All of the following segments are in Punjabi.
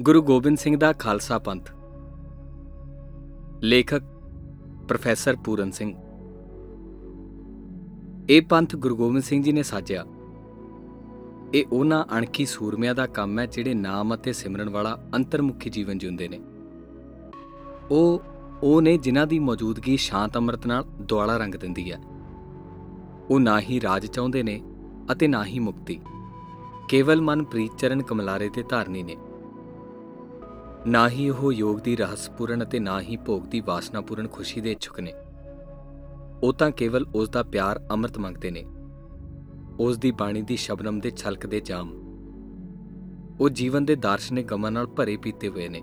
ਗੁਰੂ ਗੋਬਿੰਦ ਸਿੰਘ ਦਾ ਖਾਲਸਾ ਪੰਥ। ਲੇਖਕ ਪ੍ਰੋਫੈਸਰ ਪੂਰਨ ਸਿੰਘ। ਇਹ ਪੰਥ ਗੁਰੂ ਗੋਬਿੰਦ ਸਿੰਘ ਜੀ ਨੇ ਸਾਜਿਆ। ਇਹ ਉਹਨਾਂ ਅਣਖੀ ਸੂਰਮਿਆਂ ਦਾ ਕੰਮ ਹੈ ਜਿਹੜੇ ਨਾਮ ਅਤੇ ਸਿਮਰਨ ਵਾਲਾ ਅੰਤਰਮੁਖੀ ਜੀਵਨ ਜਿਉਂਦੇ ਨੇ। ਉਹ ਉਹ ਨੇ ਜਿਨ੍ਹਾਂ ਦੀ ਮੌਜੂਦਗੀ ਸ਼ਾਂਤ ਅੰਮ੍ਰਿਤ ਨਾਲ ਦੁਆਲਾ ਰੰਗ ਦਿੰਦੀ ਹੈ। ਉਹ ਨਾ ਹੀ ਰਾਜ ਚਾਹੁੰਦੇ ਨੇ ਅਤੇ ਨਾ ਹੀ ਮੁਕਤੀ। ਕੇਵਲ ਮਨ ਪ੍ਰੀਤ ਚਰਨ ਕਮਲਾਰੇ ਦੇ ਧਾਰਨੀ ਨੇ। ਨਾ ਹੀ ਉਹ ਯੋਗ ਦੀ ਰਹੱਸਪੂਰਨ ਅਤੇ ਨਾ ਹੀ ਭੋਗ ਦੀ ਵਾਸਨਾਪੂਰਨ ਖੁਸ਼ੀ ਦੇ ਇੱਛੁਕ ਨੇ। ਉਹ ਤਾਂ ਕੇਵਲ ਉਸ ਦਾ ਪਿਆਰ ਅੰਮ੍ਰਿਤ ਮੰਗਦੇ ਨੇ। ਉਸ ਦੀ ਬਾਣੀ ਦੀ ਸ਼ਬਨਮ ਦੇ ਛਲਕਦੇ ਜਾਮ। ਉਹ ਜੀਵਨ ਦੇ ਦਾਰਸ਼ਨਿਕ ਗਮਾਂ ਨਾਲ ਭਰੇ ਪੀਤੇ ਹੋਏ ਨੇ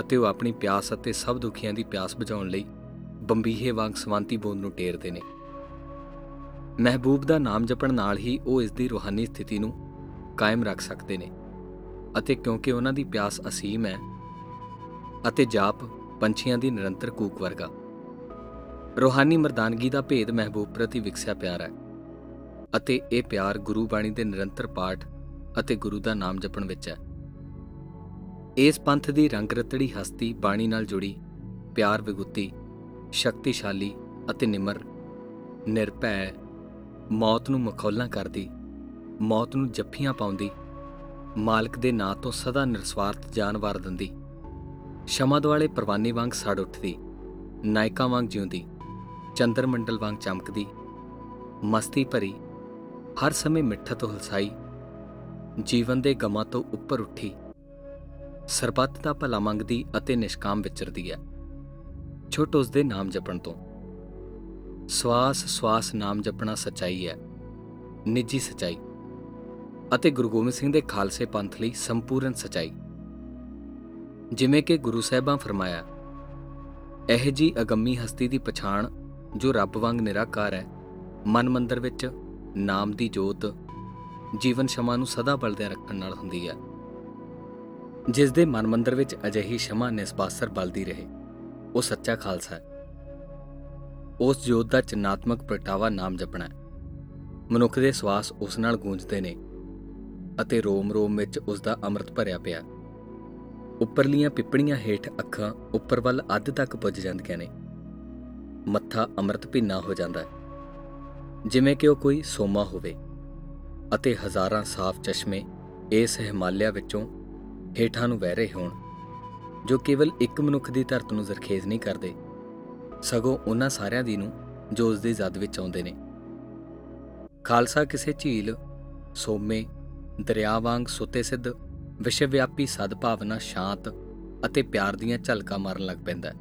ਅਤੇ ਉਹ ਆਪਣੀ ਪਿਆਸ ਅਤੇ ਸਭ ਦੁਖੀਆਂ ਦੀ ਪਿਆਸ ਬੁਝਾਉਣ ਲਈ ਬੰਬੀਹੇ ਵਾਂਗ ਸਵਾਂਤੀ ਬੂੰਦ ਨੂੰ ਟੇਰਦੇ ਨੇ। ਮਹਿਬੂਬ ਦਾ ਨਾਮ ਜਪਣ ਨਾਲ ਹੀ ਉਹ ਇਸ ਦੀ ਰੂਹਾਨੀ ਸਥਿਤੀ ਨੂੰ ਕਾਇਮ ਰੱਖ ਸਕਦੇ ਨੇ। ਅਤੇ ਕਿਉਂਕਿ ਉਹਨਾਂ ਦੀ ਪਿਆਸ ਅਸੀਮ ਹੈ ਅਤੇ ਜਾਪ ਪੰਛੀਆਂ ਦੀ ਨਿਰੰਤਰ ਕੂਕ ਵਰਗਾ। ਰੂਹਾਨੀ ਮਰਦਾਨਗੀ ਦਾ ਭੇਦ ਮਹਿਬੂਬ ਪ੍ਰਤੀ ਵਿਕਸਿਆ ਪਿਆਰ ਹੈ ਅਤੇ ਇਹ ਪਿਆਰ ਗੁਰੂ ਬਾਣੀ ਦੇ ਨਿਰੰਤਰ ਪਾਠ ਅਤੇ ਗੁਰੂ ਦਾ ਨਾਮ ਜਪਣ ਵਿੱਚ ਹੈ। ਇਸ ਪੰਥ ਦੀ ਰੰਗ ਰਤੜੀ ਹਸਤੀ ਬਾਣੀ ਨਾਲ ਜੁੜੀ, ਪਿਆਰ ਵਿਗੁੱਤੀ ਸ਼ਕਤੀਸ਼ਾਲੀ ਅਤੇ ਨਿਮਰ, ਨਿਰਭੈ, ਮੌਤ ਨੂੰ ਮਖੌਲਾਂ ਕਰਦੀ, ਮੌਤ ਨੂੰ ਜੱਫੀਆਂ ਪਾਉਂਦੀ ਮਾਲਕ ਦੇ ਨਾਂ ਤੋਂ ਸਦਾ ਨਿਰਸਵਾਰਥ ਜਾਨ ਵਾਰ ਦਿੰਦੀ। ਸ਼ਮਦ ਵਾਲੇ ਪਰਵਾਨੇ ਵਾਂਗ ਸੜ ਉੱਠਦੀ, ਨਾਇਕਾ ਵਾਂਗ ਜਿਉਂਦੀ, ਚੰਦਰ ਮੰਡਲ ਵਾਂਗ ਚਮਕਦੀ, ਮਸਤੀ ਭਰੀ, ਹਰ ਸਮੇਂ ਮਿੱਠਤ ਹਲਸਾਈ, ਜੀਵਨ ਦੇ ਗਮਾਂ ਤੋਂ ਉੱਪਰ ਉੱਠੀ। ਸਰਬੱਤ ਦਾ ਭਲਾ ਮੰਗਦੀ ਅਤੇ ਨਿਸ਼ਕਾਮ ਵਿਚਰਦੀ ਹੈ। ਛੁੱਟ ਉਸ ਦੇ ਨਾਮ ਜਪਣ ਤੋਂ। ਸਵਾਸ ਸਵਾਸ ਨਾਮ ਜਪਣਾ ਸਚਾਈ ਹੈ। ਨਿੱਜੀ ਸਚਾਈ। ਅਤੇ ਗੁਰੂ ਗੋਬਿੰਦ ਸਿੰਘ ਦੇ ਖਾਲਸੇ ਪੰਥ ਲਈ ਸੰਪੂਰਨ ਸਚਾਈ। ਜਿਵੇਂ ਕਿ ਗੁਰੂ ਸਾਹਿਬਾਂ ਫਰਮਾਇਆ, ਇਹ ਜੀ ਅਗੰਮੀ ਹਸਤੀ ਦੀ ਪਛਾਣ ਜੋ ਰੱਬ ਵਾਂਗ ਨਿਰਾਕਾਰ ਹੈ, ਮਨ ਮੰਦਰ ਵਿੱਚ ਨਾਮ ਦੀ ਜੋਤ, ਜੀਵਨ ਸ਼ਮਾ ਨੂੰ ਸਦਾ ਬਲਦਿਆਂ ਰੱਖਣ ਨਾਲ ਹੁੰਦੀ ਹੈ, ਜਿਸ ਦੇ ਮਨ ਮੰਦਰ ਵਿੱਚ ਅਜਿਹੀ ਸ਼ਮਾ ਨਿਸਬਾਸਰ ਬਲਦੀ ਰਹੇ, ਉਹ ਸੱਚਾ ਖਾਲਸਾ ਹੈ। ਉਸ ਜੋਤ ਦਾ ਚਿੰਨਾਤਮਕ ਪ੍ਰਗਟਾਵਾ ਨਾਮ ਜਪਣਾ ਹੈ। ਮਨੁੱਖ ਦੇ ਸਵਾਸ ਉਸ ਨਾਲ ਗੂੰਜਦੇ ਨੇ ਅਤੇ ਰੋਮ-ਰੋਮ ਵਿੱਚ ਉਸ ਦਾ ਅੰਮ੍ਰਿਤ ਭਰਿਆ ਪਿਆ। ਉੱਪਰਲੀਆਂ ਪਿੱਪਣੀਆਂ ਹੇਠ ਅੱਖਾਂ ਉੱਪਰ ਵੱਲ ਅੱਧ ਤੱਕ ਪੁੱਜ ਜਾਂਦੀਆਂ ਨੇ। ਮੱਥਾ ਅੰਮ੍ਰਿਤ ਭਿੰਨਾ ਹੋ ਜਾਂਦਾ ਹੈ। ਜਿਵੇਂ ਕਿ ਉਹ ਕੋਈ ਸੋਮਾ ਹੋਵੇ। ਅਤੇ ਹਜ਼ਾਰਾਂ ਸਾਫ਼ ਚਸ਼ਮੇ ਇਸ ਹਿਮਾਲਿਆ ਵਿੱਚੋਂ ਹੇਠਾਂ ਨੂੰ ਵਹਿ ਰਹੇ ਹੋਣ, ਜੋ ਕੇਵਲ ਇੱਕ ਮਨੁੱਖ ਦੀ ਧਰਤ ਨੂੰ ਜ਼ਰਖੇਜ਼ ਨਹੀਂ ਕਰਦੇ। ਸਗੋਂ ਉਹਨਾਂ ਸਾਰਿਆਂ ਦੀ ਨੂੰ ਜੋ ਉਸ ਦੇ ਜ਼ਦ ਵਿੱਚ ਆਉਂਦੇ ਨੇ। ਖਾਲਸਾ ਕਿਸੇ ਝੀਲ, ਸੋਮੇ ਦਰਿਆ ਵਾਂਗ ਸੁੱਤੇ ਸਿੱਧ ਵਿਸ਼ਵਵਿਆਪੀ ਸਦਭਾਵਨਾ ਸ਼ਾਂਤ ਅਤੇ ਪਿਆਰ ਦੀਆਂ ਝਲਕਾਂ ਮਾਰਨ ਲੱਗ ਪੈਂਦਾ ਹੈ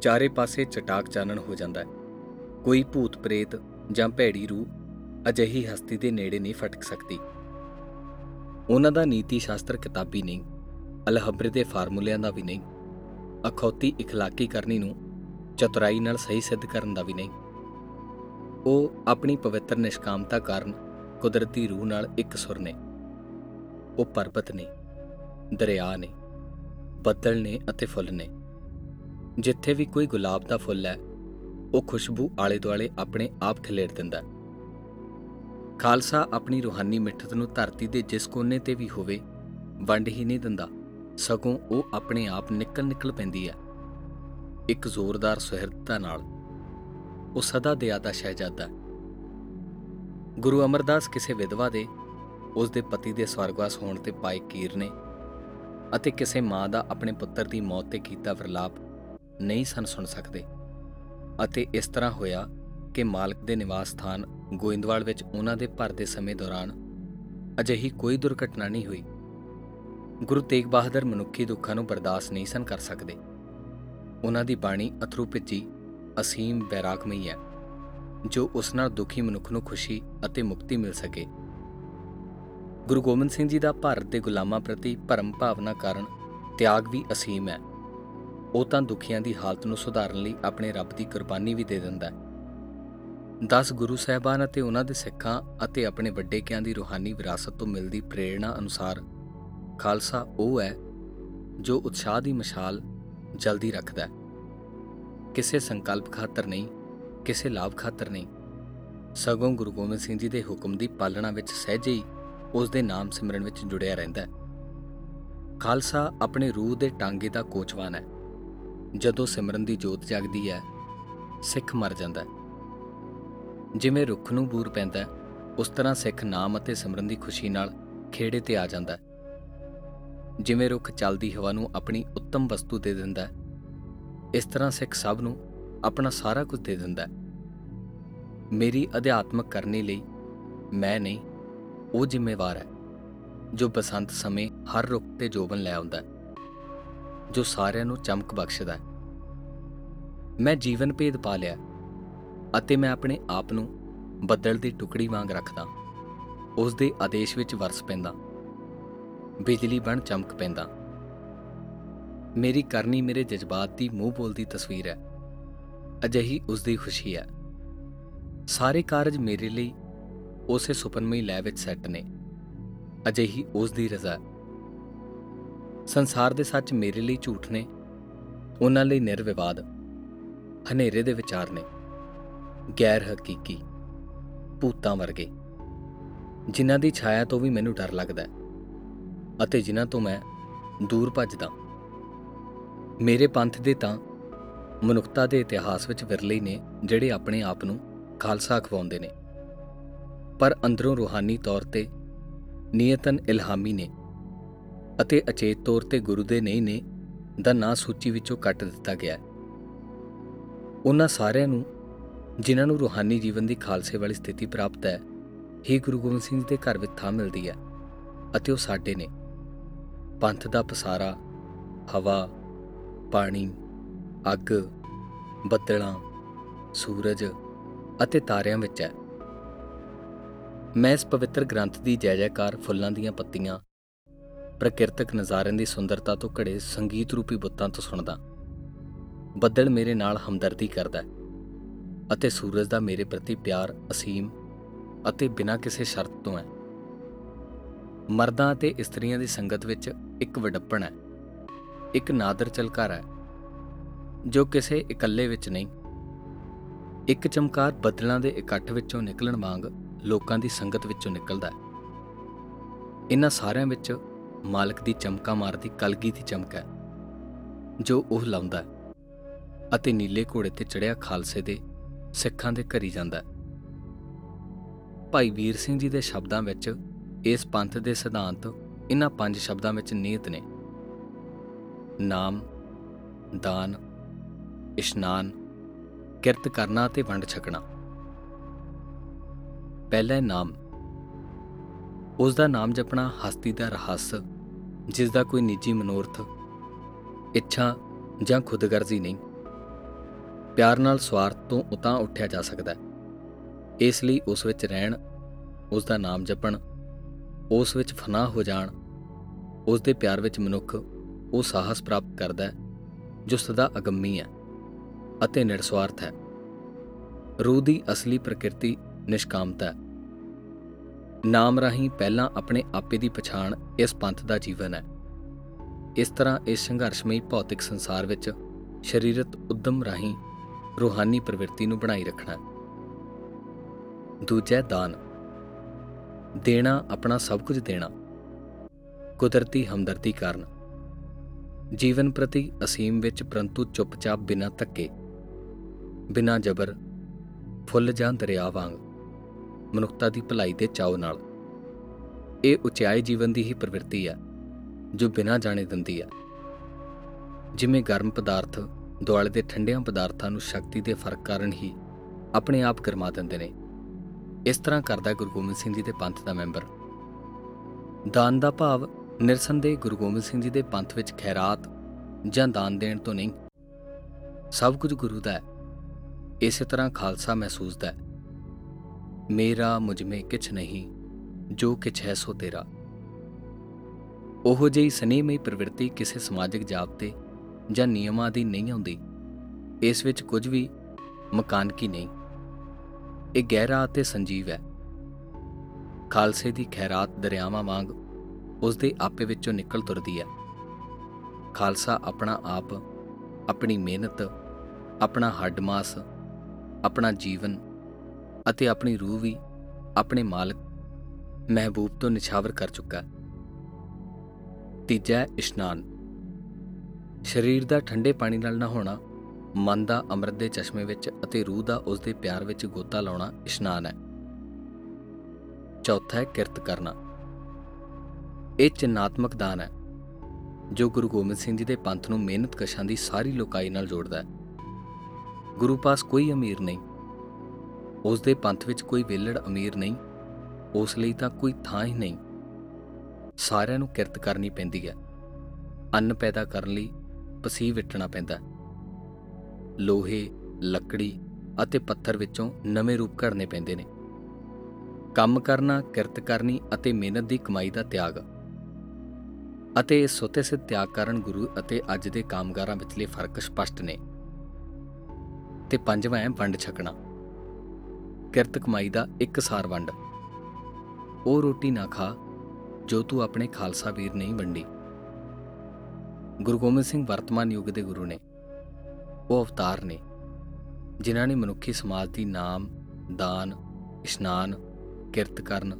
ਚਾਰੇ ਪਾਸੇ ਚਟਾਕ ਚਾਨਣ ਹੋ ਜਾਂਦਾ ਹੈ ਕੋਈ ਭੂਤ ਪ੍ਰੇਤ ਜਾਂ ਭੈੜੀ ਰੂਹ ਅਜਿਹੀ ਹਸਤੀ ਦੇ ਨੇੜੇ ਨਹੀਂ ਫਟਕ ਸਕਦੀ ਉਹਨਾਂ ਦਾ ਨੀਤੀ ਸ਼ਾਸਤਰ ਕਿਤਾਬੀ ਨਹੀਂ ਅਲਹਬਰੇ ਦੇ ਫਾਰਮੂਲਿਆਂ ਦਾ ਵੀ ਨਹੀਂ ਅਖੌਤੀ اخلاقی ਕਰਨੀ ਨੂੰ ਚਤੁਰਾਈ ਨਾਲ ਸਹੀ ਸਿੱਧ ਕਰਨ ਦਾ ਵੀ ਨਹੀਂ ਉਹ ਆਪਣੀ ਪਵਿੱਤਰ ਨਿਸ਼ਕਾਮਤਾ ਕਾਰਨ ਕੁਦਰਤੀ ਰੂਹ ਨਾਲ ਇੱਕ ਸੁਰ ਨੇ। ਉਹ ਪਰਬਤ ਨੇ, ਦਰਿਆ ਨੇ, ਬੱਦਲ ਨੇ ਅਤੇ ਫੁੱਲ ਨੇ। ਜਿੱਥੇ ਵੀ ਕੋਈ ਗੁਲਾਬ ਦਾ ਫੁੱਲ ਹੈ, ਉਹ ਖੁਸ਼ਬੂ ਆਲੇ ਦੁਆਲੇ ਆਪਣੇ ਆਪ ਖਿਲੇਰ ਦਿੰਦਾ ਖਾਲਸਾ ਆਪਣੀ ਰੂਹਾਨੀ ਮਿੱਠਤ ਨੂੰ ਧਰਤੀ ਦੇ ਜਿਸ ਕੋਨੇ ਤੇ ਵੀ ਹੋਵੇ, ਵੰਡ ਹੀ ਨਹੀਂ ਦਿੰਦਾ। ਸਗੋਂ ਉਹ ਆਪਣੇ ਆਪ ਨਿਕਲ ਨਿਕਲ ਪੈਂਦੀ ਹੈ। ਇੱਕ ਜ਼ੋਰਦਾਰ ਸੁਹਿਰਦਤਾ ਨਾਲ ਉਹ ਸਦਾ ਦਿਆ ਦਾ ਸ਼ਹਿਜ਼ਾਦਾ ਗੁਰੂ ਅਮਰਦਾਸ ਕਿਸੇ ਵਿਧਵਾ ਦੇ ਉਸ ਦੇ ਪਤੀ ਦੇ ਸਵਰਗਵਾਸ ਹੋਣ ਤੇ ਪਾਏ ਕੀਰ ਨੇ ਅਤੇ ਕਿਸੇ ਮਾਂ ਦਾ ਆਪਣੇ ਪੁੱਤਰ ਦੀ ਮੌਤ ਤੇ ਕੀਤਾ ਵਿਰਲਾਪ ਨਹੀਂ ਸਨ ਸੁਣ ਸਕਦੇ ਅਤੇ ਇਸ ਤਰ੍ਹਾਂ ਹੋਇਆ ਕਿ ਮਾਲਕ ਦੇ ਨਿਵਾਸ ਸਥਾਨ ਗੋਇੰਦਵਾਲ ਵਿੱਚ ਉਹਨਾਂ ਦੇ ਭਰ ਦੇ ਸਮੇਂ ਦੌਰਾਨ ਅਜਿਹੀ ਕੋਈ ਦੁਰਘਟਨਾ ਨਹੀਂ ਹੋਈ। ਗੁਰੂ ਤੇਗ ਬਹਾਦਰ ਮਨੁੱਖੀ ਦੁੱਖਾਂ ਨੂੰ ਬਰਦਾਸ਼ਤ ਨਹੀਂ ਸਨ ਕਰ ਸਕਦੇ। ਉਹਨਾਂ ਦੀ ਬਾਣੀ ਅਥਰੂ ਭਿੱਜੀ ਅਸੀਮ ਬੈਰਾਗਮਈ ਹੈ। ਜੋ ਉਸ ਨਾਲ ਦੁਖੀ ਮਨੁੱਖ ਨੂੰ ਖੁਸ਼ੀ ਅਤੇ ਮੁਕਤੀ ਮਿਲ ਸਕੇ। ਗੁਰੂ ਗੋਬਿੰਦ ਸਿੰਘ ਜੀ ਦਾ ਭਾਰਤ ਦੇ ਗੁਲਾਮਾਂ ਪ੍ਰਤੀ ਭਰਮ ਭਾਵਨਾ ਕਾਰਨ ਤਿਆਗ ਵੀ ਅਸੀਮ ਹੈ। ਉਹ ਤਾਂ ਦੁਖੀਆਂ ਦੀ ਹਾਲਤ ਨੂੰ ਸੁਧਾਰਨ ਲਈ ਆਪਣੇ ਰੱਬ ਦੀ ਕੁਰਬਾਨੀ ਵੀ ਦੇ ਦਿੰਦਾ ਹੈ। 10 ਗੁਰੂ ਸਾਹਿਬਾਨ ਅਤੇ ਉਹਨਾਂ ਦੇ ਸਿੱਖਾਂ ਅਤੇ ਆਪਣੇ ਵੱਡੇ ਕਿਆਂ ਦੀ ਰੂਹਾਨੀ ਵਿਰਾਸਤ ਤੋਂ ਮਿਲਦੀ ਪ੍ਰੇਰਣਾ ਅਨੁਸਾਰ ਖਾਲਸਾ ਉਹ ਹੈ ਜੋ ਉਤਸ਼ਾਹ ਦੀ ਮਸ਼ਾਲ ਜਲਦੀ ਰੱਖਦਾ ਹੈ। ਕਿਸੇ ਸੰਕਲਪ ਖਾਤਰ ਨਹੀਂ ਕਿਸੇ ਲਾਭ ਖਾਤਰ ਨਹੀਂ। ਸਗੋਂ ਗੁਰੂ ਗੋਬਿੰਦ ਸਿੰਘ ਜੀ ਦੇ ਹੁਕਮ ਦੀ ਪਾਲਣਾ ਵਿੱਚ ਸਹਿਜੇ ਹੀ ਉਸ ਦੇ ਨਾਮ ਸਿਮਰਨ ਵਿੱਚ ਜੁੜਿਆ ਰਹਿੰਦਾ ਹੈ। ਖਾਲਸਾ ਆਪਣੇ ਰੂਹ ਦੇ ਟਾਂਗੇ ਦਾ ਕੋਚਵਾਨ ਹੈ। ਜਦੋਂ ਸਿਮਰਨ ਦੀ ਜੋਤ ਜਗਦੀ ਹੈ, ਸਿੱਖ ਮਰ ਜਾਂਦਾ ਹੈ। ਜਿਵੇਂ ਰੁੱਖ ਨੂੰ ਬੂਰ ਪੈਂਦਾ ਹੈ, ਉਸ ਤਰ੍ਹਾਂ ਸਿੱਖ ਨਾਮ ਅਤੇ ਸਿਮਰਨ ਦੀ ਖੁਸ਼ੀ ਨਾਲ ਖੇੜੇ ਤੇ ਆ ਜਾਂਦਾ ਹੈ। ਜਿਵੇਂ ਰੁੱਖ ਚਲਦੀ ਹਵਾ ਨੂੰ ਆਪਣੀ ਉੱਤਮ ਵਸਤੂ ਦੇ ਦਿੰਦਾ ਹੈ, ਇਸ ਤਰ੍ਹਾਂ ਸਿੱਖ ਸਭ ਨੂੰ ਆਪਣਾ ਸਾਰਾ ਕੁਝ ਦੇ ਦਿੰਦਾ ਹੈ। ਮੇਰੀ ਅਧਿਆਤਮਕ ਕਰਨੀ ਲਈ ਮੈਂ ਨਹੀਂ, ਉਹ ਜ਼ਿੰਮੇਵਾਰ ਹੈ, ਜੋ ਬਸੰਤ ਸਮੇਂ ਹਰ ਰੁੱਖ ਤੇ ਜੋਬਨ ਲੈ ਆਉਂਦਾ ਹੈ, ਜੋ ਸਾਰਿਆਂ ਨੂੰ ਚਮਕ ਬਖਸ਼ਦਾ ਹੈ। ਮੈਂ ਜੀਵਨ ਭੇਦ ਪਾ ਲਿਆ ਅਤੇ ਮੈਂ ਆਪਣੇ ਆਪ ਨੂੰ ਬੱਦਲ ਦੀ ਟੁਕੜੀ ਵਾਂਗ ਰੱਖਦਾ ਉਸ ਦੇ ਆਦੇਸ਼ ਵਿੱਚ ਵਰਸ ਪੈਂਦਾ ਬਿਜਲੀ ਬਣ ਚਮਕ ਪੈਂਦਾ ਮੇਰੀ ਕਰਨੀ ਮੇਰੇ ਜਜ਼ਬਾਤ ਦੀ ਮੂੰਹ ਬੋਲਦੀ ਤਸਵੀਰ ਹੈ। ਅਜਿਹੀ ਉਸ ਦੀ ਖੁਸ਼ੀ ਹੈ। ਸਾਰੇ ਕਾਰਜ ਮੇਰੇ ਲਈ ਉਸੇ ਸੁਪਨਮਈ ਲੈ ਵਿੱਚ ਸੈੱਟ ਨੇ। ਅਜਿਹੀ ਉਸ ਦੀ ਰਜ਼ਾ ਹੈ। ਸੰਸਾਰ ਦੇ ਸੱਚ ਮੇਰੇ ਲਈ ਝੂਠ ਨੇ, ਉਹਨਾਂ ਲਈ ਨਿਰਵਿਵਾਦ, ਹਨੇਰੇ ਦੇ ਵਿਚਾਰ ਨੇ। ਗੈਰ ਹਕੀਕੀ, ਭੂਤਾਂ ਵਰਗੇ, ਜਿਨ੍ਹਾਂ ਦੀ ਛਾਇਆ ਤੋਂ ਵੀ ਮੈਨੂੰ ਡਰ ਲੱਗਦਾ ਹੈ ਅਤੇ ਜਿਨ੍ਹਾਂ ਤੋਂ ਮੈਂ ਦੂਰ ਭੱਜਦਾ ਮੇਰੇ ਪੰਥ ਦੇ ਤਾਂ ਮਨੁੱਖਤਾ ਦੇ ਇਤਿਹਾਸ ਵਿੱਚ ਵਿਰਲੇ ਹੀ ਨੇ ਜਿਹੜੇ ਆਪਣੇ ਆਪ ਨੂੰ ਖਾਲਸਾ ਖਵਾਉਂਦੇ ਨੇ। ਪਰ ਅੰਦਰੋਂ ਰੂਹਾਨੀ ਤੌਰ ਤੇ ਨੀਅਤਨ ਇਲਹਾਮੀ ਨੇ ਅਤੇ ਅਚੇਤ ਤੌਰ ਤੇ ਗੁਰੂ ਦੇ ਨਹੀਂ ਨੇ ਦਾ ਨਾਂ ਸੂਚੀ ਵਿੱਚੋਂ ਕੱਟ ਦਿੱਤਾ ਗਿਆ ਹੈ। ਉਹਨਾਂ ਸਾਰਿਆਂ ਨੂੰ, ਜਿਨ੍ਹਾਂ ਨੂੰ ਰੂਹਾਨੀ ਜੀਵਨ ਦੀ ਖਾਲਸੇ ਵਾਲੀ ਸਥਿਤੀ ਪ੍ਰਾਪਤ ਹੈ, ਹੀ ਗੁਰੂ ਗੋਬਿੰਦ ਸਿੰਘ ਦੇ ਘਰ ਵਿੱਚ ਥਾਂ ਮਿਲਦੀ ਹੈ ਅਤੇ ਉਹ ਸਾਡੇ ਨੇ। ਪੰਥ ਦਾ ਪਸਾਰਾ, ਹਵਾ, ਪਾਣੀ ਅੱਗ, ਬੱਦਲਾਂ, ਸੂਰਜ ਅਤੇ ਤਾਰਿਆਂ ਵਿੱਚ ਹੈ। ਮੈਂ ਇਸ ਪਵਿੱਤਰ ਗ੍ਰੰਥ ਦੀ ਜੈ ਜੈਕਾਰ ਫੁੱਲਾਂ ਦੀਆਂ ਪੱਤੀਆਂ, ਪ੍ਰਕਿਰਤਕ ਨਜ਼ਾਰਿਆਂ ਦੀ ਸੁੰਦਰਤਾ ਤੋਂ ਘੜੇ ਸੰਗੀਤ ਰੂਪੀ ਬੁੱਤਾਂ ਤੋਂ ਸੁਣਦਾ ਬੱਦਲ ਮੇਰੇ ਨਾਲ ਹਮਦਰਦੀ ਕਰਦਾ ਹੈ ਅਤੇ ਸੂਰਜ ਦਾ ਮੇਰੇ ਪ੍ਰਤੀ ਪਿਆਰ ਅਸੀਮ ਅਤੇ ਬਿਨਾਂ ਕਿਸੇ ਸ਼ਰਤ ਤੋਂ ਹੈ। ਮਰਦਾਂ ਅਤੇ ਇਸਤਰੀਆਂ ਦੀ ਸੰਗਤ ਵਿੱਚ ਇੱਕ ਵਡੱਪਣ ਹੈ, ਇੱਕ ਨਾਦਰ ਚਲਕਾਰ ਹੈ। ਜੋ ਕਿਸੇ ਇਕੱਲੇ ਵਿੱਚ ਨਹੀਂ। ਇੱਕ ਚਮਕਾਰ ਬੱਦਲਾਂ ਦੇ ਇਕੱਠ ਵਿੱਚੋਂ ਨਿਕਲਣ ਵਾਂਗ ਲੋਕਾਂ ਦੀ ਸੰਗਤ ਵਿੱਚੋਂ ਨਿਕਲਦਾ ਹੈ। ਇਹਨਾਂ ਸਾਰਿਆਂ ਵਿੱਚ ਮਾਲਕ ਦੀ ਚਮਕਾ ਮਾਰਦੀ ਕਲਗੀ ਦੀ ਚਮਕ ਹੈ, ਜੋ ਉਹ ਲਾਉਂਦਾ ਹੈ ਅਤੇ ਨੀਲੇ ਘੋੜੇ ਤੇ ਚੜਿਆ ਖਾਲਸੇ ਦੇ ਸਿੱਖਾਂ ਦੇ ਘਰੀ ਜਾਂਦਾ ਹੈ। ਭਾਈ ਵੀਰ ਸਿੰਘ ਜੀ ਦੇ ਸ਼ਬਦਾਂ ਵਿੱਚ ਇਸ ਪੰਥ ਦੇ ਸਿਧਾਂਤ ਇਹਨਾਂ ਪੰਜ ਸ਼ਬਦਾਂ ਵਿੱਚ ਨਿਹਿਤ ਨੇ। ਨਾਮ, ਦਾਨ ਇਸ਼ਨਾਨ, ਕਿਰਤ ਕਰਨਾ ਤੇ ਵੰਡ ਛਕਣਾ। ਪਹਿਲਾ ਹੈ ਨਾਮ। ਉਸ ਦਾ ਨਾਮ ਜਪਣਾ ਹਸਤੀ ਦਾ ਰਹੱਸ ਜਿਸ ਦਾ ਕੋਈ ਨਿੱਜੀ ਮਨੋਰਥ, ਇੱਛਾ ਜਾਂ ਖੁਦਗਰਜ਼ੀ ਨਹੀਂ। ਪਿਆਰ ਨਾਲ ਸਵਾਰਥ ਤੋਂ ਉਤਾਂ ਉੱਠਿਆ ਜਾ ਸਕਦਾ ਹੈ। ਇਸ ਲਈ ਉਸ ਵਿੱਚ ਰਹਿਣ ਉਸ ਦਾ ਨਾਮ ਜਪਣ, ਉਸ ਵਿੱਚ ਫਨਾ ਹੋ ਜਾਣ ਉਸ ਦੇ ਪਿਆਰ ਵਿੱਚ ਮਨੁੱਖ ਉਹ ਸਾਹਸ ਪ੍ਰਾਪਤ ਕਰਦਾ ਹੈ ਜੋ ਸਦਾ ਅਗੰਮੀ ਹੈ। ਅਤੇ ਨਿਰਸਵਾਰਥ ਹੈ। ਰੂਹ ਦੀ ਅਸਲੀ ਪ੍ਰਕਿਰਤੀ ਨਿਸ਼ਕਾਮਤਾ ਹੈ। ਨਾਮ ਰਾਹੀਂ ਪਹਿਲਾਂ ਆਪਣੇ ਆਪੇ ਦੀ ਪਛਾਣ ਇਸ ਪੰਥ ਦਾ ਜੀਵਨ ਹੈ। ਇਸ ਤਰ੍ਹਾਂ ਇਸ ਸੰਘਰਸ਼ਮਈ ਭੌਤਿਕ ਸੰਸਾਰ ਵਿੱਚ ਸਰੀਰਤ ਉਦਮ ਰਾਹੀਂ ਰੂਹਾਨੀ ਪ੍ਰਵਿਰਤੀ ਨੂੰ ਬਣਾਈ ਰੱਖਣਾ ਦੂਜਾ ਦਾਨ। ਦੇਣਾ ਆਪਣਾ ਸਭ ਕੁਝ ਦੇਣਾ। ਕੁਦਰਤੀ ਹਮਦਰਦੀ ਕਾਰਨ। ਜੀਵਨ ਪ੍ਰਤੀ ਅਸੀਮ ਵਿੱਚ ਪਰੰਤੂ ਚੁੱਪਚਾਪ ਬਿਨਾਂ ਧੱਕੇ ਬਿਨਾਂ ਜ਼ਬਰ ਫੁੱਲ ਜਾਂ ਦਰਿਆ ਵਾਂਗ ਮਨੁੱਖਤਾ ਦੀ ਭਲਾਈ ਦੇ ਚਾਅ ਨਾਲ। ਇਹ ਉਚਾਈ ਜੀਵਨ ਦੀ ਹੀ ਪ੍ਰਵਿਰਤੀ ਹੈ, ਜੋ ਬਿਨਾਂ ਜਾਣੇ ਦਿੰਦੀ ਹੈ। ਜਿਵੇਂ ਗਰਮ ਪਦਾਰਥ ਦੁਆਲੇ ਦੇ ਠੰਡਿਆਂ ਪਦਾਰਥਾਂ ਨੂੰ ਸ਼ਕਤੀ ਦੇ ਫ਼ਰਕ ਕਾਰਨ ਹੀ ਆਪਣੇ ਆਪ ਗਰਮਾ ਦਿੰਦੇ ਨੇ। ਇਸ ਤਰ੍ਹਾਂ ਕਰਦਾ ਗੁਰੂ ਗੋਬਿੰਦ ਸਿੰਘ ਜੀ ਦੇ ਪੰਥ ਦਾ ਮੈਂਬਰ। ਦਾਨ ਦਾ ਭਾਵ ਨਿਰਸੰਦੇਹ ਗੁਰੂ ਗੋਬਿੰਦ ਸਿੰਘ ਜੀ ਦੇ ਪੰਥ ਵਿੱਚ ਖੈਰਾਤ ਜਾਂ ਦਾਨ ਦੇਣ ਤੋਂ ਨਹੀਂ। ਸਭ ਕੁਝ ਗੁਰੂ ਦਾ ਹੈ। ਇਸੇ ਤਰ੍ਹਾਂ ਖਾਲਸਾ ਮਹਿਸੂਸ ਦਾ ਹੈ। ਮੇਰਾ ਮੁਝ ਮੇ ਕਿਛ ਨਹੀਂ, ਜੋ ਕਿਛ ਹੈ ਸੋ ਤੇਰਾ। ਉਹੋ ਜਿਹੀ ਸਨੇਹਮਈ ਪ੍ਰਵਿਰਤੀ ਕਿਸੇ ਸਮਾਜਿਕ ਜਾਬਤੇ ਜਾਂ ਨਿਯਮਾਂ ਦੀ ਨਹੀਂ ਆਉਂਦੀ। ਇਸ ਵਿੱਚ ਕੁਝ ਵੀ ਮਕਾਨ ਕੀ ਨਹੀਂ। ਇਹ ਗਹਿਰਾ ਅਤੇ ਸੰਜੀਵ ਹੈ। ਖਾਲਸੇ ਦੀ ਖੈਰਾਤ ਦਰਿਆਵਾਂ ਵਾਂਗ ਉਸ ਦੇ ਆਪੇ ਵਿੱਚੋਂ ਨਿਕਲ ਤੁਰਦੀ ਹੈ। ਖਾਲਸਾ ਆਪਣਾ ਆਪ, ਆਪਣੀ ਮਿਹਨਤ, ਆਪਣਾ ਹੱਡ ਮਾਸ ਆਪਣਾ ਜੀਵਨ ਅਤੇ ਆਪਣੀ ਰੂਹ ਵੀ ਆਪਣੇ ਮਾਲਕ ਮਹਿਬੂਬ ਤੋਂ ਨਿਛਾਵਰ ਕਰ ਚੁੱਕਾ ਹੈ। ਤੀਜਾ ਹੈ ਇਸ਼ਨਾਨ। ਸਰੀਰ ਦਾ ਠੰਡੇ ਪਾਣੀ ਨਾਲ ਨਹਾਉਣਾ, ਮਨ ਦਾ ਅੰਮ੍ਰਿਤ ਦੇ ਚਸ਼ਮੇ ਵਿੱਚ ਅਤੇ ਰੂਹ ਦਾ ਉਸ ਦੇ ਪਿਆਰ ਵਿੱਚ ਗੋਤਾ ਲਾਉਣਾ ਇਸ਼ਨਾਨ ਹੈ। ਚੌਥਾ ਹੈ ਕਿਰਤ ਕਰਨਾ। ਇਹ ਚਿੰਨਾਤਮਕ ਦਾਨ ਹੈ, ਜੋ ਗੁਰੂ ਗੋਬਿੰਦ ਸਿੰਘ ਜੀ ਦੇ ਪੰਥ ਨੂੰ ਮਿਹਨਤ ਕਸ਼ਾਂ ਦੀ ਸਾਰੀ ਲੋਕਾਈ ਨਾਲ ਜੋੜਦਾ ਹੈ। ਗੁਰੂ ਪਾਸ ਕੋਈ ਅਮੀਰ ਨਹੀਂ। ਉਸ ਦੇ ਪੰਥ ਵਿੱਚ ਕੋਈ ਵੇਲੜ ਅਮੀਰ ਨਹੀਂ, ਉਸ ਲਈ ਤਾਂ ਕੋਈ ਥਾਂ ਹੀ ਨਹੀਂ। ਸਾਰਿਆਂ ਨੂੰ ਕਿਰਤ ਕਰਨੀ ਪੈਂਦੀ ਹੈ। ਅੰਨ ਪੈਦਾ ਕਰਨ ਲਈ ਪਸੀ ਵਿਟਣਾ ਪੈਂਦਾ ਲੋਹੇ, ਲੱਕੜੀ ਅਤੇ ਪੱਥਰ ਵਿੱਚੋਂ ਨਵੇਂ ਰੂਪ ਘੜਨੇ ਪੈਂਦੇ ਨੇ। ਕੰਮ ਕਰਨਾ, ਕਿਰਤ ਕਰਨੀ ਅਤੇ ਮਿਹਨਤ ਦੀ ਕਮਾਈ ਦਾ ਤਿਆਗ। ਅਤੇ ਇਸ ਸੁਤੇ ਸਿੱਧ ਤਿਆਗ ਕਾਰਨ ਗੁਰੂ ਅਤੇ ਅੱਜ ਦੇ ਕਾਮਗਾਰਾਂ ਵਿਚਲੇ ਫ਼ਰਕ ਸਪਸ਼ਟ ਨੇ। ਤੇ ਪੰਜਵਾਂ ਹੈ ਵੰਡ ਛਕਣਾ। ਕਿਰਤ ਕਮਾਈ ਦਾ ਇੱਕ ਸਾਰ ਵੰਡ। ਉਹ ਰੋਟੀ ਨਾ ਖਾ, ਜੋ ਤੂੰ ਆਪਣੇ ਖਾਲਸਾ ਵੀਰ ਨਹੀਂ ਵੰਡੀ। ਗੁਰੂ ਗੋਬਿੰਦ ਸਿੰਘ ਵਰਤਮਾਨ ਯੁੱਗ ਦੇ ਗੁਰੂ ਨੇ। ਉਹ ਅਵਤਾਰ ਨੇ, ਜਿਨ੍ਹਾਂ ਨੇ ਮਨੁੱਖੀ ਸਮਾਜ ਦੀ ਨਾਮ, ਦਾਨ, ਇਸ਼ਨਾਨ, ਕਿਰਤ ਕਰਨ,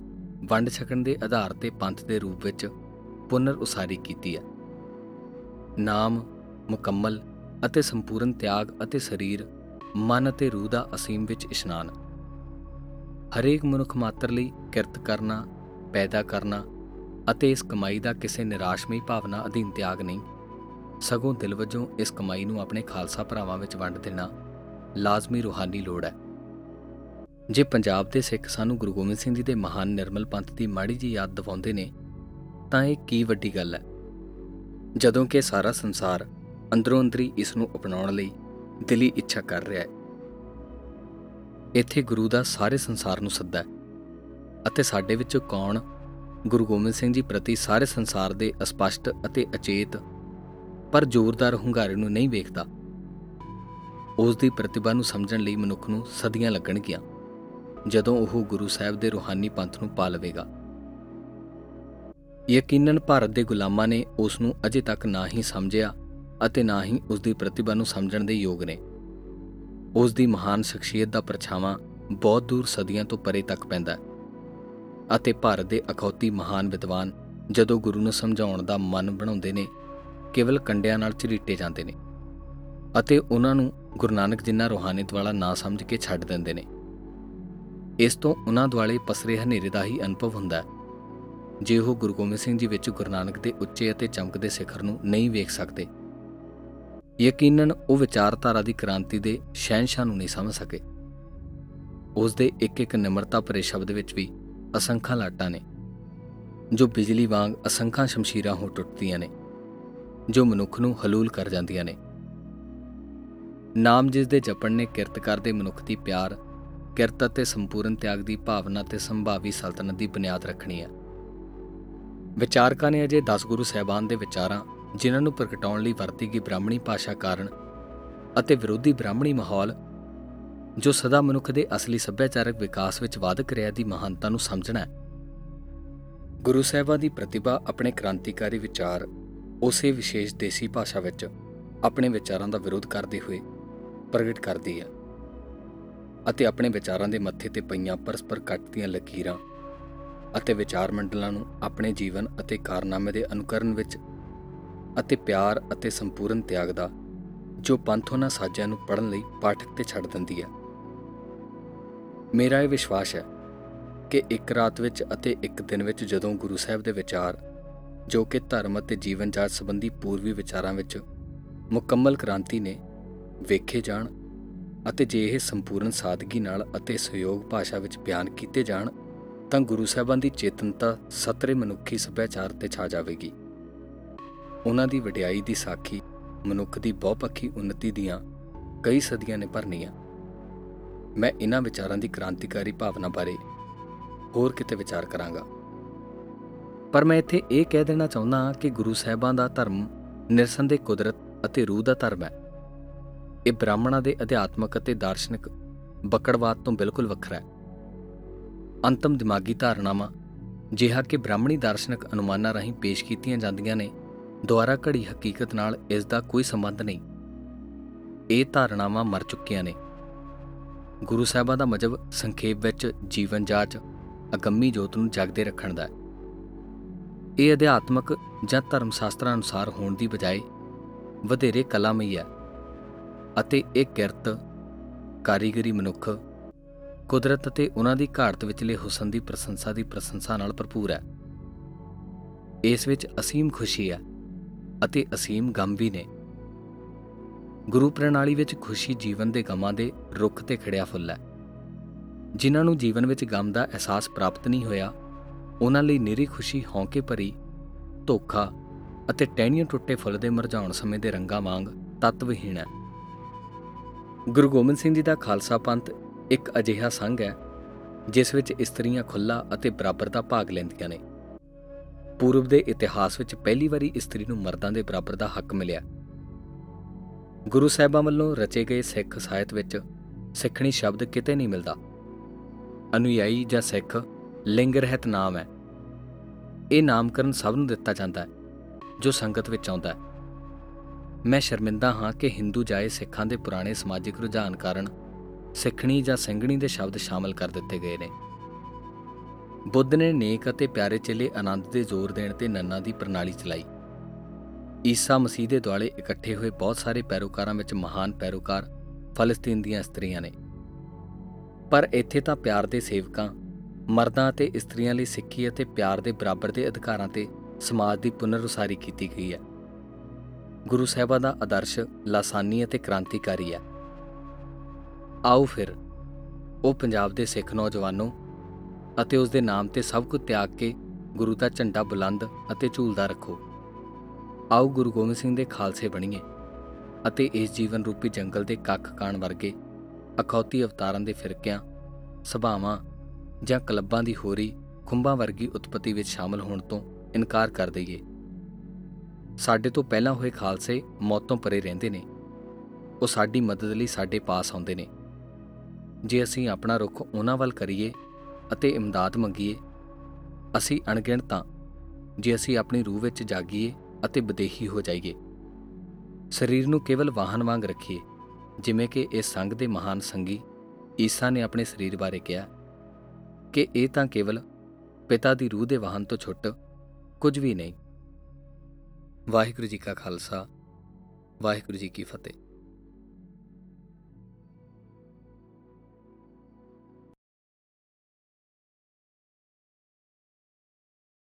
ਵੰਡ ਛਕਣ ਦੇ ਆਧਾਰ ਤੇ ਪੰਥ ਦੇ ਰੂਪ ਵਿੱਚ ਪੁਨਰ ਉਸਾਰੀ ਕੀਤੀ ਹੈ। ਨਾਮ, ਮੁਕੰਮਲ ਅਤੇ ਸੰਪੂਰਨ ਤਿਆਗ ਅਤੇ ਸਰੀਰ ਮਨ ਅਤੇ ਰੂਹ ਦਾ ਅਸੀਮ ਵਿੱਚ ਇਸ਼ਨਾਨ। ਹਰੇਕ ਮਨੁੱਖ ਮਾਤਰ ਲਈ ਕਿਰਤ ਕਰਨਾ, ਪੈਦਾ ਕਰਨਾ ਅਤੇ ਇਸ ਕਮਾਈ ਦਾ ਕਿਸੇ ਨਿਰਾਸ਼ਮਈ ਭਾਵਨਾ ਅਧੀਨ ਤਿਆਗ ਨਹੀਂ। ਸਗੋਂ ਦਿਲ ਵਜੋਂ ਇਸ ਕਮਾਈ ਨੂੰ ਆਪਣੇ ਖਾਲਸਾ ਭਰਾਵਾਂ ਵਿੱਚ ਵੰਡ ਦੇਣਾ ਲਾਜ਼ਮੀ ਰੂਹਾਨੀ ਲੋੜ ਹੈ। ਜੇ ਪੰਜਾਬ ਦੇ ਸਿੱਖ ਸਾਨੂੰ ਗੁਰੂ ਗੋਬਿੰਦ ਸਿੰਘ ਜੀ ਦੇ ਮਹਾਨ ਨਿਰਮਲ ਪੰਥ ਦੀ ਮਾੜੀ ਜੀ ਯਾਦ ਦਿਵਾਉਂਦੇ ਨੇ, ਤਾਂ ਇਹ ਕੀ ਵੱਡੀ ਗੱਲ ਹੈ? ਜਦੋਂ ਕਿ ਸਾਰਾ ਸੰਸਾਰ ਅੰਦਰੋਂ ਅੰਦਰੀ ਇਸ ਨੂੰ ਅਪਣਾਉਣ ਲਈ ਦਿਲੀ ਇੱਛਾ ਕਰ ਰਿਹਾ ਹੈ। ਇੱਥੇ ਗੁਰੂ ਦਾ ਸਾਰੇ ਸੰਸਾਰ ਨੂੰ ਸੱਦਾ ਹੈ ਅਤੇ ਸਾਡੇ ਵਿੱਚੋਂ ਕੌਣ ਗੁਰੂ ਗੋਬਿੰਦ ਸਿੰਘ ਜੀ ਪ੍ਰਤੀ ਸਾਰੇ ਸੰਸਾਰ ਦੇ ਅਸਪਸ਼ਟ ਅਤੇ ਅਚੇਤ ਪਰ ਜ਼ੋਰਦਾਰ ਹੁੰਗਾਰੇ ਨੂੰ ਨਹੀਂ ਵੇਖਦਾ। ਉਸ ਦੀ ਪ੍ਰਤਿਭਾ ਨੂੰ ਸਮਝਣ ਲਈ ਮਨੁੱਖ ਨੂੰ ਸਦੀਆਂ ਲੱਗਣਗੀਆਂ ਜਦੋਂ ਉਹ ਗੁਰੂ ਸਾਹਿਬ ਦੇ ਰੂਹਾਨੀ ਪੰਥ ਨੂੰ ਪਾ ਲਵੇਗਾ। ਯਕੀਨਨ ਭਾਰਤ ਦੇ ਗੁਲਾਮਾਂ ਨੇ ਉਸ ਨੂੰ ਅਜੇ ਤੱਕ ਨਾ ਹੀ ਸਮਝਿਆ ਅਤੇ ਨਾ ਹੀ ਉਸ ਦੀ ਪ੍ਰਤਿਭਾ ਨੂੰ ਸਮਝਣ ਦੇ ਯੋਗ ਨੇ। ਉਸ ਦੀ ਮਹਾਨ ਸ਼ਖਸੀਅਤ ਦਾ ਪਰਛਾਵਾਂ ਬਹੁਤ ਦੂਰ ਸਦੀਆਂ ਤੋਂ ਪਰੇ ਤੱਕ ਪੈਂਦਾ ਹੈ ਅਤੇ ਭਾਰਤ ਦੇ ਅਖੌਤੀ ਮਹਾਨ ਵਿਦਵਾਨ ਜਦੋਂ ਗੁਰੂ ਨੂੰ ਸਮਝਾਉਣ ਦਾ ਮਨ ਬਣਾਉਂਦੇ ਨੇ, ਕੇਵਲ ਕੰਡਿਆਂ ਨਾਲ ਝਰੀਟੇ ਜਾਂਦੇ ਨੇ ਅਤੇ ਉਹਨਾਂ ਨੂੰ ਗੁਰੂ ਨਾਨਕ ਜਿੰਨਾ ਰੋਹਾਨੀਤ ਵਾਲਾ ਨਾ ਸਮਝ ਕੇ ਛੱਡ ਦਿੰਦੇ ਨੇ। ਇਸ ਤੋਂ ਉਹਨਾਂ ਦੁਆਲੇ ਪਸਰੇ ਹਨੇਰੇ ਦਾ ਹੀ ਅਨੁਭਵ ਹੁੰਦਾ ਹੈ। ਜੇ ਉਹ ਗੁਰੂ ਗੋਬਿੰਦ ਸਿੰਘ ਜੀ ਵਿੱਚ ਗੁਰੂ ਨਾਨਕ ਦੇ ਉੱਚੇ ਅਤੇ ਚਮਕਦੇ ਸਿਖਰ ਨੂੰ ਨਹੀਂ ਵੇਖ ਸਕਦੇ ਯਕੀਨਨ ਉਹ ਵਿਚਾਰਧਾਰਾ ਦੀ ਕ੍ਰਾਂਤੀ ਦੇ ਸ਼ਹਿਨशाह ਨੂੰ ਨਹੀਂ ਸਮਝ ਸਕੇ। ਉਸ ਦੇ ਇੱਕ ਇੱਕ ਨਿਮਰਤਾ ਭਰੇ ਸ਼ਬਦ ਵਿੱਚ ਵੀ ਅਸੰਖਾਂ ਲਾਟਾਂ ਨੇ, ਜੋ ਬਿਜਲੀ ਵਾਂਗ ਅਸੰਖਾਂ ਸ਼ਮਸ਼ੀਰਾਂ ਹੋ ਟੁੱਟਦੀਆਂ ਨੇ, ਜੋ ਮਨੁੱਖ ਨੂੰ ਹਲੂਲ ਕਰ ਜਾਂਦੀਆਂ ਨੇ। ਨਾਮ ਜਿਸ ਦੇ ਜਪਣ ਨੇ ਕਿਰਤ ਕਰਦੇ ਮਨੁੱਖ ਦੀ ਪਿਆਰ, ਕਿਰਤ ਅਤੇ ਸੰਪੂਰਨ ਤਿਆਗ ਦੀ ਭਾਵਨਾ ਤੇ ਸੰਭਾਵੀ ਸਲਤਨਤ ਦੀ ਬੁਨਿਆਦ ਰੱਖਣੀ ਹੈ। ਵਿਚਾਰਕਾਂ ਨੇ ਅਜੇ 10 ਗੁਰੂ ਸਹਿਬਾਨ ਦੇ ਵਿਚਾਰਾਂ ਜਿਨ੍ਹਾਂ ਨੂੰ ਪ੍ਰਗਟਾਉਣ ਲਈ ਵਰਤੀ ਗਈ ਬ੍ਰਾਹਮਣੀ ਭਾਸ਼ਾ ਕਾਰਨ ਅਤੇ ਵਿਰੋਧੀ ਬ੍ਰਾਹਮਣੀ ਮਾਹੌਲ, ਜੋ ਸਦਾ ਮਨੁੱਖ ਦੇ ਅਸਲੀ ਸੱਭਿਆਚਾਰਕ ਵਿਕਾਸ ਵਿੱਚ ਵਾਧਕ ਰਿਹਾ ਦੀ ਮਹਾਨਤਾ ਨੂੰ ਸਮਝਣਾ ਹੈ। ਗੁਰੂ ਸਾਹਿਬਾਂ ਦੀ ਪ੍ਰਤਿਭਾ ਆਪਣੇ ਕ੍ਰਾਂਤੀਕਾਰੀ ਵਿਚਾਰ, ਉਸੇ ਵਿਸ਼ੇਸ਼ ਦੇਸੀ ਭਾਸ਼ਾ ਵਿੱਚ ਆਪਣੇ ਵਿਚਾਰਾਂ ਦਾ ਵਿਰੋਧ ਕਰਦੇ ਹੋਏ ਪ੍ਰਗਟ ਕਰਦੀ ਹੈ ਅਤੇ ਆਪਣੇ ਵਿਚਾਰਾਂ ਦੇ ਮੱਥੇ ਤੇ ਪਈਆਂ ਪਰਸਪਰ ਕੱਟਦੀਆਂ ਲਕੀਰਾਂ ਅਤੇ ਵਿਚਾਰ ਮੰਡਲਾਂ ਨੂੰ ਆਪਣੇ ਜੀਵਨ ਅਤੇ ਕਾਰਨਾਮੇ ਦੇ ਅਨੁਕਰਨ ਵਿੱਚ ਅਤੇ ਪਿਆਰ ਅਤੇ ਸੰਪੂਰਨ ਤਿਆਗ ਦਾ, ਜੋ ਪੰਥ ਉਹਨਾਂ ਸਾਜਿਆਂ ਨੂੰ ਪੜਨ ਲਈ ਪਾਠਕ ਤੇ ਛੱਡ ਦਿੰਦੀ ਹੈ। ਮੇਰਾ ਇਹ ਵਿਸ਼ਵਾਸ ਹੈ ਕਿ ਇੱਕ ਰਾਤ ਵਿੱਚ ਅਤੇ ਇੱਕ ਦਿਨ ਵਿੱਚ ਜਦੋਂ ਗੁਰੂ ਸਾਹਿਬ ਦੇ ਵਿਚਾਰ, ਜੋ ਕਿ ਧਰਮ ਅਤੇ ਜੀਵਨ ਜਾਚ ਸੰਬੰਧੀ ਪੂਰਵੀ ਵਿਚਾਰਾਂ ਵਿੱਚ ਮੁਕੰਮਲ ਕ੍ਰਾਂਤੀ ਨੇ, ਵੇਖੇ ਜਾਣ ਅਤੇ ਜੇ ਇਹ ਸੰਪੂਰਨ ਸਾਦਗੀ ਨਾਲ ਅਤੇ ਸਹਿਯੋਗ ਭਾਸ਼ਾ ਵਿੱਚ ਬਿਆਨ ਕੀਤੇ ਜਾਣ, ਤਾਂ ਗੁਰੂ ਸਾਹਿਬਾਂ ਦੀ ਚੇਤਨਤਾ ਸਤਰੇ ਮਨੁੱਖੀ ਸੱਭਿਆਚਾਰ ਤੇ ਛਾ ਜਾਵੇਗੀ। ਉਹਨਾਂ ਦੀ ਵਡਿਆਈ ਦੀ ਸਾਖੀ ਮਨੁੱਖ ਦੀ ਬਹੁਪੱਖੀ ਉન્નਤੀ ਦੀਆਂ ਕਈ ਸਦੀਆਂ ਨੇ ਭਰਨੀਆਂ ਮੈਂ ਇਹਨਾਂ ਵਿਚਾਰਾਂ ਦੀ ਕ੍ਰਾਂਤੀਕਾਰੀ ਭਾਵਨਾ ਬਾਰੇ ਹੋਰ ਕਿਤੇ ਵਿਚਾਰ ਕਰਾਂਗਾ। ਪਰ ਮੈਂ ਇੱਥੇ ਇਹ ਕਹਿ ਦੇਣਾ ਚਾਹੁੰਦਾ ਹਾਂ ਕਿ ਗੁਰੂ ਸਾਹਿਬਾਂ ਦਾ ਧਰਮ ਨਿਰਸੰਦੇਹ ਕੁਦਰਤ ਅਤੇ ਰੂਹ ਦਾ ਧਰਮ ਹੈ। ਇਹ ਬ੍ਰਾਹਮਣਾਂ ਦੇ ਅਧਿਆਤਮਕ ਅਤੇ ਦਾਰਸ਼ਨਿਕ ਬਕੜਵਾਦ ਤੋਂ ਬਿਲਕੁਲ ਵੱਖਰਾ ਹੈ। ਅੰਤਮ ਦਿਮਾਗੀ ਧਾਰਨਾਵਾਂ ਜਿਹਾ ਕਿ ਬ੍ਰਾਹਮਣੀ ਦਾਰਸ਼ਨਿਕ ਅਨੁਮਾਨਾਂ ਰਾਹੀਂ ਪੇਸ਼ ਕੀਤੀਆਂ ਜਾਂਦੀਆਂ ਨੇ ਦੁਆਰਾ ਘੜੀ ਹਕੀਕਤ ਨਾਲ ਇਸ ਦਾ ਕੋਈ ਸੰਬੰਧ ਨਹੀਂ। ਇਹ ਧਾਰਨਾਵਾਂ ਮਰ ਚੁੱਕੀਆਂ ਨੇ। ਗੁਰੂ ਸਾਹਿਬਾਂ ਦਾ ਮਜਬ ਸੰਖੇਪ ਵਿੱਚ ਜੀਵਨ ਜਾਚ ਅਗੰਮੀ ਜੋਤ ਨੂੰ ਜਾਗਦੇ ਰੱਖਣ ਦਾ ਹੈ। ਇਹ ਅਧਿਆਤਮਕ ਜਾਂ ਧਰਮ ਸ਼ਾਸਤਰਾਂ ਅਨੁਸਾਰ ਹੋਣ ਦੀ ਬਜਾਏ ਵਧੇਰੇ ਕਲਾਮਈ ਹੈ ਅਤੇ ਇਹ ਕਿਰਤ, ਕਾਰੀਗਰੀ ਮਨੁੱਖ, ਕੁਦਰਤ ਅਤੇ ਉਹਨਾਂ ਦੀ ਘਾੜਤ ਵਿਚਲੇ ਹੁਸਨ ਦੀ ਪ੍ਰਸ਼ੰਸਾ ਦੀ ਪ੍ਰਸ਼ੰਸਾ ਨਾਲ ਭਰਪੂਰ ਹੈ। ਇਸ ਵਿੱਚ ਅਸੀਮ ਖੁਸ਼ੀ ਹੈ। ਅਤੇ ਅਸੀਮ ਗਮ ਵੀ ਨੇ। ਗੁਰੂ ਪ੍ਰਣਾਲੀ ਵਿੱਚ ਖੁਸ਼ੀ ਜੀਵਨ ਦੇ ਗਮਾਂ ਦੇ ਰੁੱਖ ਤੇ ਖੜਿਆ ਫੁੱਲ ਹੈ। ਜਿਨ੍ਹਾਂ ਨੂੰ ਜੀਵਨ ਵਿੱਚ ਗਮ ਦਾ ਅਹਿਸਾਸ ਪ੍ਰਾਪਤ ਨਹੀਂ ਹੋਇਆ, ਉਹਨਾਂ ਲਈ ਨਿਰੀ ਖੁਸ਼ੀ ਹੌਂਕੇ ਭਰੀ, ਧੋਖਾ ਅਤੇ ਟਹਿਣੀਆਂ ਟੁੱਟੇ ਫੁੱਲ ਦੇ ਮੁਰਝਾਉਣ ਸਮੇਂ ਦੇ ਰੰਗਾਂ ਵਾਂਗ ਤਤਵਹੀਣ ਹੈ। ਗੁਰੂ ਗੋਬਿੰਦ ਸਿੰਘ ਜੀ ਦਾ ਖਾਲਸਾ ਪੰਥ ਇੱਕ ਅਜਿਹਾ ਸੰਘ ਹੈ, ਜਿਸ ਵਿੱਚ ਇਸਤਰੀਆਂ ਖੁੱਲਾ ਅਤੇ ਬਰਾਬਰ ਦਾ ਭਾਗ ਲੈਂਦੀਆਂ ਨੇ। ਪੂਰਬ ਦੇ ਇਤਿਹਾਸ ਵਿੱਚ ਪਹਿਲੀ ਵਾਰੀ ਇਸਤਰੀ ਨੂੰ ਮਰਦਾਂ ਦੇ ਬਰਾਬਰ ਦਾ ਹੱਕ ਮਿਲਿਆ। ਗੁਰੂ ਸਾਹਿਬਾਂ ਵੱਲੋਂ ਰਚੇ ਗਏ ਸਿੱਖ ਸਾਹਿਤ ਵਿੱਚ ਸਿੱਖਣੀ ਸ਼ਬਦ ਕਿਤੇ ਨਹੀਂ ਮਿਲਦਾ। ਅਨੁਯਾਈ ਜਾਂ ਸਿੱਖ ਲਿੰਗ ਰਹਿਤ ਨਾਮ ਹੈ। ਇਹ ਨਾਮਕਰਨ ਸਭ ਨੂੰ ਦਿੱਤਾ ਜਾਂਦਾ ਹੈ, ਜੋ ਸੰਗਤ ਵਿੱਚ ਆਉਂਦਾ ਹੈ। ਮੈਂ ਸ਼ਰਮਿੰਦਾ ਹਾਂ ਕਿ ਹਿੰਦੂ ਜਾਏ ਸਿੱਖਾਂ ਦੇ ਪੁਰਾਣੇ ਸਮਾਜਿਕ ਰੁਝਾਨ ਕਾਰਨ ਸਿੱਖਣੀ ਜਾਂ ਸਿੰਘਣੀ ਦੇ ਸ਼ਬਦ ਸ਼ਾਮਲ ਕਰ ਦਿੱਤੇ ਗਏ ਨੇ। ਬੁੱਧ ਨੇ ਨੇਕ ਅਤੇ ਪਿਆਰੇ ਚੇਲੇ ਆਨੰਦ ਦੇ ਜ਼ੋਰ ਦੇਣ ਤੇ ਨੰਨਾ ਦੀ ਪ੍ਰਣਾਲੀ ਚਲਾਈ। ਈਸਾ ਮਸੀਹ ਦੇ ਦੁਆਲੇ ਇਕੱਠੇ ਹੋਏ ਬਹੁਤ ਸਾਰੇ ਪੈਰੋਕਾਰਾਂ ਵਿੱਚ ਮਹਾਨ ਪੈਰੋਕਾਰ ਫਲਸਤੀਨ ਦੀਆਂ ਇਸਤਰੀਆਂ ਨੇ। ਪਰ ਇੱਥੇ ਤਾਂ ਪਿਆਰ ਦੇ ਸੇਵਕਾਂ, ਮਰਦਾਂ ਅਤੇ ਇਸਤਰੀਆਂ ਲਈ ਸਿੱਖੀ ਅਤੇ ਪਿਆਰ ਦੇ ਬਰਾਬਰ ਦੇ ਅਧਿਕਾਰਾਂ ਤੇ ਸਮਾਜ ਦੀ ਪੁਨਰ ਉਸਾਰੀ ਕੀਤੀ ਗਈ ਹੈ। ਗੁਰੂ ਸਾਹਿਬਾਂ ਦਾ ਆਦਰਸ਼, ਲਾਸਾਨੀ ਅਤੇ ਕ੍ਰਾਂਤੀਕਾਰੀ ਹੈ। ਆਓ ਫਿਰ, ਉਹ ਪੰਜਾਬ ਦੇ ਸਿੱਖ ਨੌਜਵਾਨੋ ਅਤੇ ਉਸ ਦੇ ਨਾਮ ਤੇ ਸਭ ਕੁਝ ਤਿਆਗ ਕੇ ਗੁਰੂ ਦਾ ਝੰਡਾ ਬੁਲੰਦ ਅਤੇ ਝੂਲਦਾ ਰੱਖੋ। ਆਓ ਗੁਰੂ ਗੋਬਿੰਦ ਸਿੰਘ ਦੇ ਖਾਲਸੇ ਬਣੀਏ ਅਤੇ ਇਸ ਜੀਵਨ ਰੂਪੀ ਜੰਗਲ ਦੇ ਕੱਖ ਕਾਣ ਵਰਗੇ ਅਖੌਤੀ ਅਵਤਾਰਾਂ ਦੇ ਫਿਰਕਿਆਂ, ਸੁਭਾਵਾਂ ਜਾਂ ਕਲੱਬਾਂ ਦੀ ਹੋਰੀ ਖੁੰਬਾਂ ਵਰਗੀ ਉਤਪਤੀ ਵਿੱਚ ਸ਼ਾਮਲ ਹੋਣ ਤੋਂ ਇਨਕਾਰ ਕਰ ਦਈਏ। ਸਾਡੇ ਤੋਂ ਪਹਿਲਾਂ ਹੋਏ ਖਾਲਸੇ ਮੌਤੋਂ ਪਰੇ ਰਹਿੰਦੇ ਨੇ। ਉਹ ਸਾਡੀ ਮਦਦ ਲਈ ਸਾਡੇ ਪਾਸ ਆਉਂਦੇ ਨੇ। ਜੇ ਅਸੀਂ ਆਪਣਾ ਰੁਖ ਉਹਨਾਂ ਵੱਲ ਕਰੀਏ ਅਤੇ ਇਮਦਾਦ ਮੰਗੀਏ। ਅਸੀਂ ਅਣਗਿਣਤ ਤਾਂ ਜੇ ਅਸੀਂ ਆਪਣੀ ਰੂਹ ਵਿੱਚ ਜਾਗੀਏ ਅਤੇ ਵਿਦੇਹੀ ਹੋ ਜਾਈਏ। ਸਰੀਰ ਨੂੰ ਕੇਵਲ ਵਾਹਨ ਵਾਂਗ ਰੱਖੀਏ, ਜਿਵੇਂ ਕਿ ਇਸ ਸੰਗ ਦੇ ਮਹਾਨ ਸੰਗੀ ਈਸਾ ਨੇ ਆਪਣੇ ਸਰੀਰ ਬਾਰੇ ਕਿਹਾ। ਕਿ ਇਹ ਤਾਂ ਕੇਵਲ ਪਿਤਾ ਦੀ ਰੂਹ ਦੇ ਵਾਹਨ ਤੋਂ ਛੁੱਟ, ਕੁਝ ਵੀ ਨਹੀਂ। ਵਾਹਿਗੁਰੂ ਜੀ ਕਾ ਖਾਲਸਾ, ਵਾਹਿਗੁਰੂ ਜੀ ਕੀ ਫਤਿਹ।